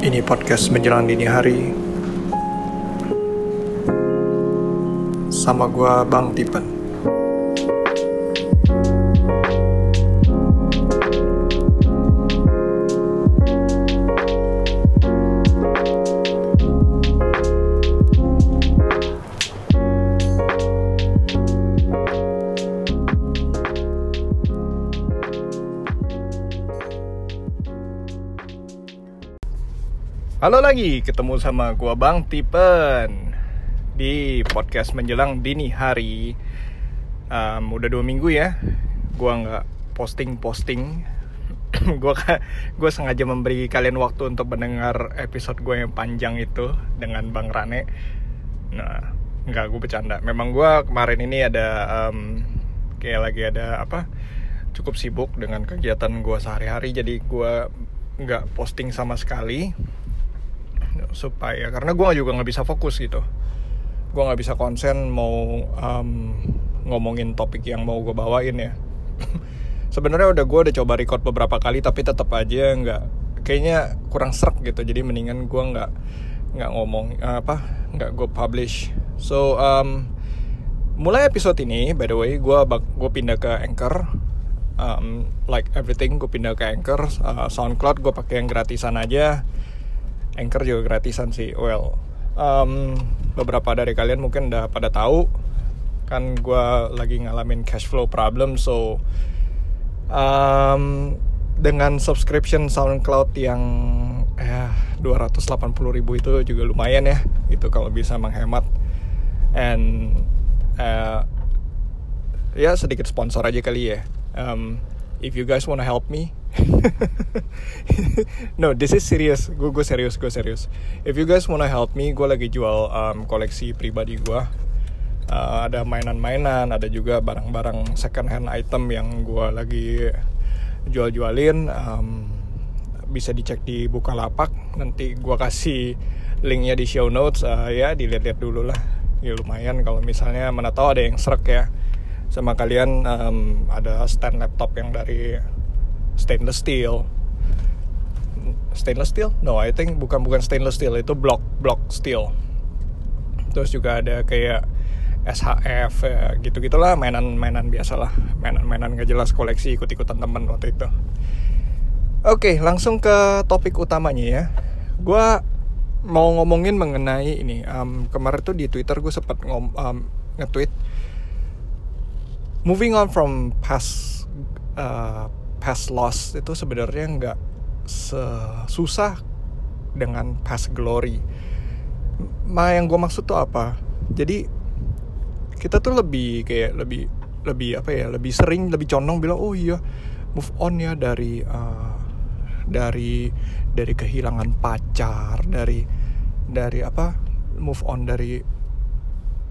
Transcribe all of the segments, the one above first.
Ini podcast menjelang dini hari. Sama gua Bang Tipen Halo lagi, ketemu sama gua Bang Tipen Di podcast menjelang dini hari. Um, Udah dua minggu ya Gua nggak posting-posting. Gua gua sengaja memberi kalian waktu untuk mendengar episode gue yang panjang itu Dengan Bang Rane. Nah, nggak gue bercanda. Memang gua kemarin ini ada um, Kayak lagi ada apa Cukup sibuk dengan kegiatan gua sehari-hari. Jadi gua nggak posting sama sekali supaya karena gue juga nggak bisa fokus gitu. Gue nggak bisa konsen mau um, ngomongin topik yang mau gue bawain ya. Sebenarnya udah gue udah coba record beberapa kali tapi tetap aja nggak kayaknya kurang serak gitu. Jadi mendingan gue nggak nggak ngomong apa nggak gue publish. So um, mulai episode ini by the way gue gue pindah ke anchor. Um, like everything gue pindah ke anchor uh, soundcloud gue pakai yang gratisan aja Anchor juga gratisan sih. Well, um, beberapa dari kalian mungkin udah pada tahu kan gue lagi ngalamin cash flow problem, so um, dengan subscription SoundCloud yang eh 280 ribu itu juga lumayan ya, itu kalau bisa menghemat. And uh, ya sedikit sponsor aja kali ya. Um, if you guys wanna help me no this is serious. Gue gue serius gue serius. If you guys wanna help me gue lagi jual um, koleksi pribadi gue uh, ada mainan-mainan ada juga barang-barang second hand item yang gue lagi jual-jualin. Um, bisa dicek di Bukalapak. Nanti gue kasih linknya di show notes. Uh, ya dilihat-lihat dulu lah. Ya lumayan kalau misalnya mana tahu ada yang serak ya. Sama kalian um, ada stand laptop yang dari stainless steel. Stainless steel? No I think bukan bukan stainless steel itu block block steel. Terus juga ada kayak SHF ya, gitu gitulah mainan-mainan biasa lah mainan-mainan gak jelas koleksi ikut-ikutan temen waktu itu. Oke langsung ke topik utamanya ya. Gue mau ngomongin mengenai ini um, kemarin tuh di Twitter gue sempat ngom um, nge-tweet moving on from past uh, past loss itu sebenarnya nggak susah dengan past glory. Ma yang gue maksud tuh apa? Jadi kita tuh lebih kayak lebih lebih apa ya? Lebih sering lebih condong bilang oh iya move on ya dari uh, dari dari kehilangan pacar dari dari apa move on dari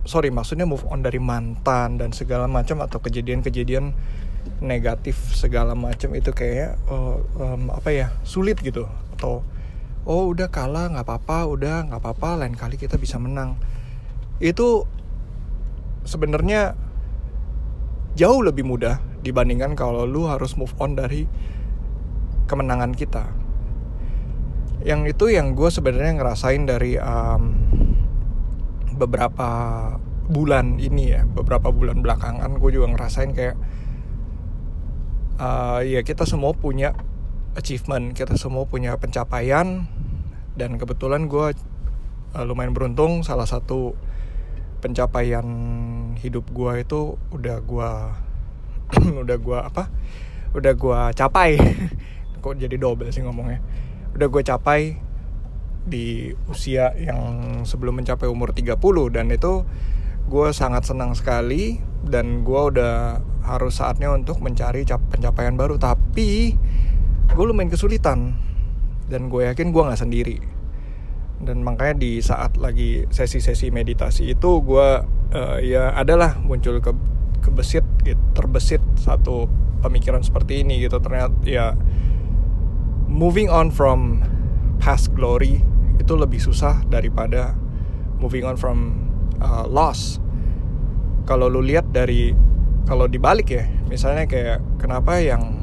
sorry maksudnya move on dari mantan dan segala macam atau kejadian-kejadian negatif segala macam itu kayak uh, um, apa ya sulit gitu. Atau oh udah kalah nggak apa-apa udah nggak apa-apa lain kali kita bisa menang. Itu sebenarnya jauh lebih mudah dibandingkan kalau lu harus move on dari kemenangan kita. Yang itu yang gue sebenarnya ngerasain dari um, beberapa bulan ini ya beberapa bulan belakangan gue juga ngerasain kayak uh, ya kita semua punya achievement kita semua punya pencapaian dan kebetulan gue uh, lumayan beruntung salah satu pencapaian hidup gue itu udah gue udah gue apa? Udah gue capai. Kok jadi double sih ngomongnya? Udah gue capai di usia yang sebelum mencapai umur 30 dan itu gue sangat senang sekali dan gue udah harus saatnya untuk mencari pencapaian baru. Tapi gue lumayan kesulitan dan gue yakin gue nggak sendiri. Dan makanya di saat lagi sesi-sesi meditasi itu gue uh, ya adalah muncul ke kebesit gitu, terbesit satu pemikiran seperti ini gitu. Ternyata ya moving on from past glory itu lebih susah daripada moving on from uh, loss. Kalau lu lihat dari kalau dibalik ya misalnya kayak kenapa yang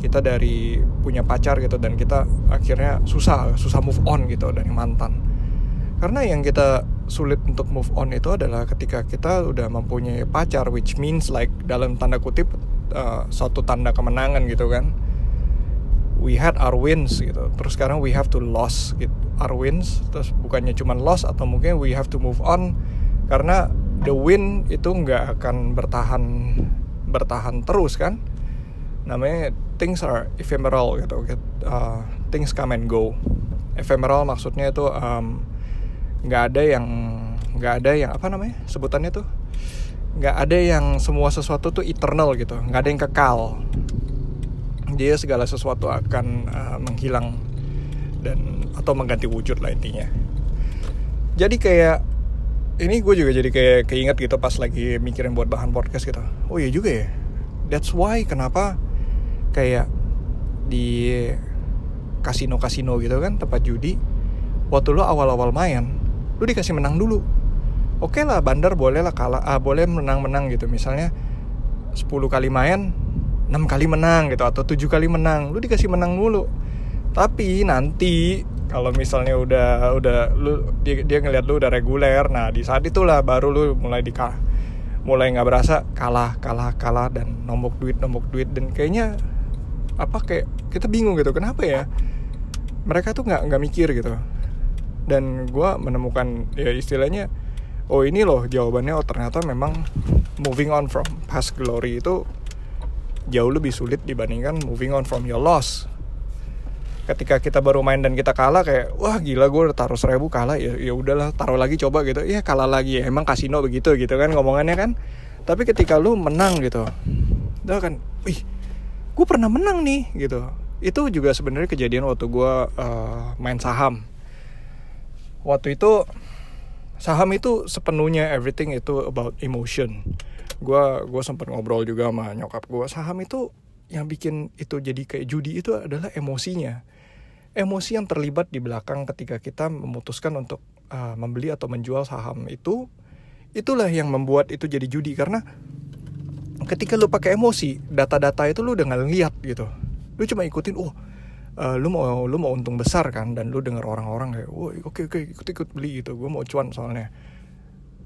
kita dari punya pacar gitu dan kita akhirnya susah susah move on gitu dari mantan. Karena yang kita sulit untuk move on itu adalah ketika kita udah mempunyai pacar which means like dalam tanda kutip uh, suatu tanda kemenangan gitu kan. We had our wins gitu. Terus sekarang we have to loss gitu our wins. Terus bukannya cuma loss atau mungkin we have to move on karena the win itu nggak akan bertahan bertahan terus kan? Namanya things are ephemeral gitu uh, things come and go. Ephemeral maksudnya itu um, nggak ada yang nggak ada yang apa namanya sebutannya tuh? Nggak ada yang semua sesuatu tuh eternal gitu nggak ada yang kekal. Dia segala sesuatu akan uh, menghilang dan atau mengganti wujud lah intinya. Jadi kayak ini gue juga jadi kayak keinget gitu pas lagi mikirin buat bahan podcast gitu. Oh iya juga ya. That's why kenapa kayak di kasino-kasino gitu kan tempat judi waktu lo awal-awal main lu dikasih menang dulu. Oke okay lah bandar boleh lah kalah ah, boleh menang-menang gitu. Misalnya 10 kali main 6 kali menang gitu atau 7 kali menang lu dikasih menang dulu. Tapi nanti kalau misalnya udah udah lu dia, dia ngeliat lu udah reguler nah di saat itulah baru lu mulai di mulai nggak berasa kalah kalah kalah dan nombok duit nombok duit. Dan kayaknya apa kayak kita bingung gitu kenapa ya mereka tuh nggak nggak mikir gitu. Dan gue menemukan ya istilahnya oh ini loh jawabannya oh ternyata memang moving on from past glory itu jauh lebih sulit dibandingkan moving on from your loss ketika kita baru main dan kita kalah kayak wah gila gue udah taruh seribu kalah ya ya udahlah taruh lagi coba gitu. Ya kalah lagi ya emang kasino begitu gitu kan ngomongannya kan. Tapi ketika lu menang gitu itu kan wih gue pernah menang nih gitu. Itu juga sebenarnya kejadian waktu gue uh, main saham. Waktu itu saham itu sepenuhnya everything itu about emotion. Gue gue sempat ngobrol juga sama nyokap gue saham itu yang bikin itu jadi kayak judi itu adalah emosinya emosi yang terlibat di belakang ketika kita memutuskan untuk uh, membeli atau menjual saham itu itulah yang membuat itu jadi judi. Karena ketika lu pakai emosi data-data itu lu udah nggak lihat gitu. Lu cuma ikutin oh uh, lu mau lu mau untung besar kan? Dan lu denger orang-orang kayak woi oke okay, oke okay, ikut ikut beli gitu. Gue mau cuan soalnya.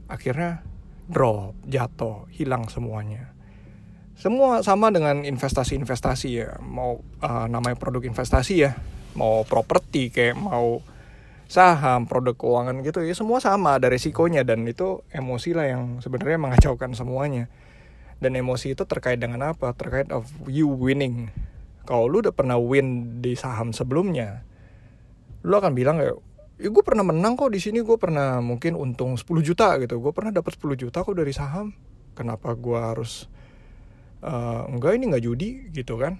Akhirnya drop jatuh hilang semuanya. Semua sama dengan investasi-investasi ya. Mau uh, namanya produk investasi ya mau properti kayak mau saham produk keuangan gitu ya semua sama ada resikonya dan itu emosi lah yang sebenarnya mengacaukan semuanya. Dan emosi itu terkait dengan apa? Terkait of you winning. Kalau lu udah pernah win di saham sebelumnya lu akan bilang kayak ya gue pernah menang kok di sini gue pernah mungkin untung 10 juta gitu. Gue pernah dapat 10 juta kok dari saham. Kenapa gue harus uh, enggak ini nggak judi gitu kan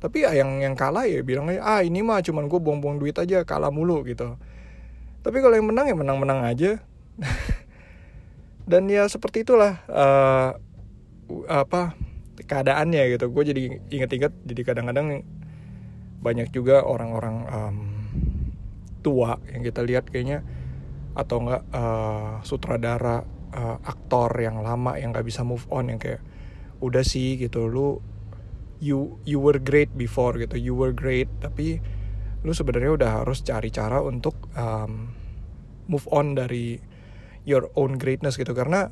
tapi ya yang yang kalah ya bilangnya ah ini mah cuman gue buang-buang duit aja kalah mulu gitu. Tapi kalau yang menang ya menang-menang aja. Dan ya seperti itulah uh, apa keadaannya gitu. Gue jadi inget-inget jadi kadang-kadang banyak juga orang-orang um, tua yang kita lihat kayaknya atau enggak uh, sutradara uh, aktor yang lama yang nggak bisa move on yang kayak udah sih gitu. Lu you you were great before gitu. You were great tapi lu sebenarnya udah harus cari cara untuk um, move on dari your own greatness gitu. Karena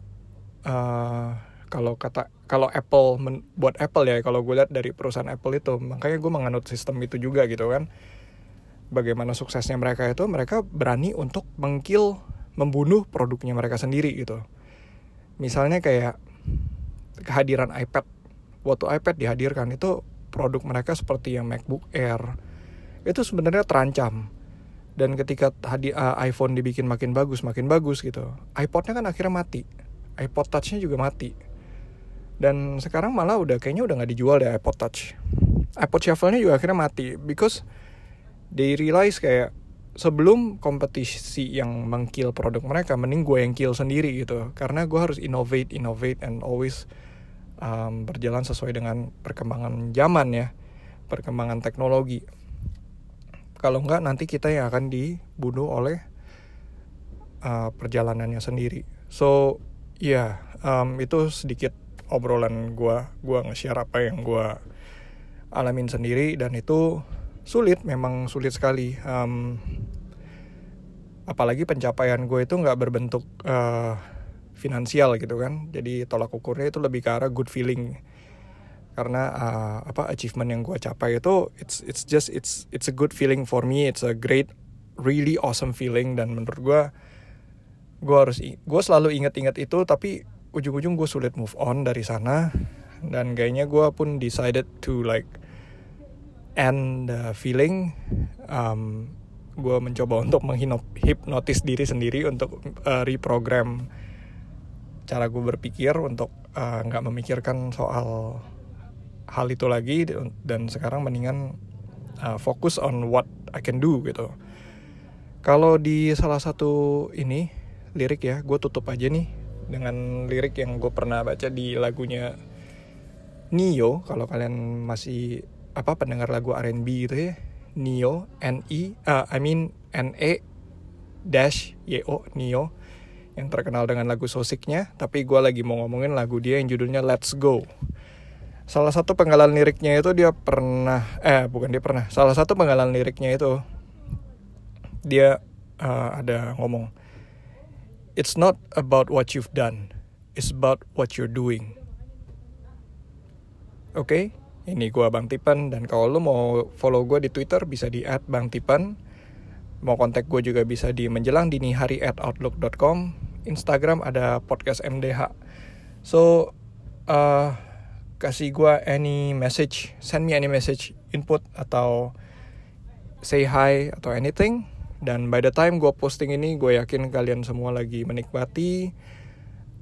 uh, kalau kata kalau Apple men, buat Apple ya kalau gue lihat dari perusahaan Apple itu makanya gue menganut sistem itu juga gitu kan. Bagaimana suksesnya mereka itu mereka berani untuk mengkill membunuh produknya mereka sendiri gitu. Misalnya kayak kehadiran iPad waktu iPad dihadirkan itu produk mereka seperti yang MacBook Air. Itu sebenarnya terancam. Dan ketika hadi, uh, iPhone dibikin makin bagus makin bagus gitu iPodnya kan akhirnya mati. iPod Touchnya juga mati. Dan sekarang malah udah kayaknya udah nggak dijual deh iPod Touch. iPod Shuffle-nya juga akhirnya mati because they realize kayak sebelum kompetisi yang mengkill produk mereka mending gue yang kill sendiri gitu. Karena gue harus innovate innovate and always um, berjalan sesuai dengan perkembangan zaman ya perkembangan teknologi. Kalau enggak nanti kita yang akan dibunuh oleh uh, perjalanannya sendiri. So ya yeah, um, itu sedikit obrolan gue gue nge-share apa yang gue alamin sendiri dan itu sulit memang sulit sekali. Um, apalagi pencapaian gue itu nggak berbentuk uh, finansial gitu kan. Jadi tolak ukurnya itu lebih ke arah good feeling. Karena uh, apa achievement yang gue capai itu it's it's just it's it's a good feeling for me. It's a great really awesome feeling. Dan menurut gue gue harus gue selalu inget-inget itu tapi ujung-ujung gue sulit move on dari sana. Dan kayaknya gue pun decided to like end the feeling. Um, gue mencoba untuk menghipnotis diri sendiri untuk uh, reprogram cara gue berpikir untuk uh, nggak uh, memikirkan soal hal itu lagi dan sekarang mendingan uh, fokus on what I can do gitu kalau di salah satu ini lirik ya, gue tutup aja nih dengan lirik yang gue pernah baca di lagunya Nio. Kalau kalian masih apa pendengar lagu R&B gitu ya, Nio, N I, uh, I mean N E dash Y O Nio yang terkenal dengan lagu Sosiknya. Tapi gue lagi mau ngomongin lagu dia yang judulnya Let's Go. Salah satu penggalan liriknya itu dia pernah, eh bukan dia pernah, salah satu penggalan liriknya itu dia uh, ada ngomong it's not about what you've done it's about what you're doing oke okay? ini gue bang Tipan dan kalau lo mau follow gue di twitter bisa di @bangtipan mau kontak gue juga bisa di menjelang dini hari at outlook.com Instagram ada podcast MDH so uh, kasih gue any message send me any message input atau say hi atau anything dan by the time gue posting ini, gue yakin kalian semua lagi menikmati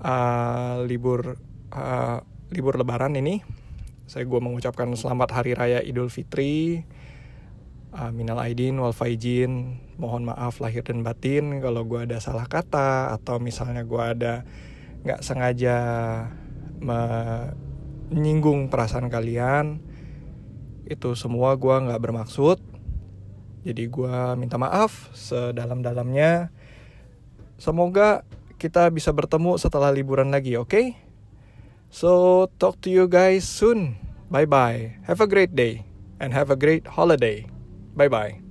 uh, libur uh, libur Lebaran ini. Saya gue mengucapkan selamat Hari Raya Idul Fitri. Uh, minal aidin wal faizin. Mohon maaf lahir dan batin kalau gue ada salah kata atau misalnya gue ada nggak sengaja menyinggung perasaan kalian. Itu semua gue nggak bermaksud jadi gue minta maaf sedalam-dalamnya. Semoga kita bisa bertemu setelah liburan lagi, oke? Okay? So, talk to you guys soon. Bye-bye. Have a great day and have a great holiday. Bye bye.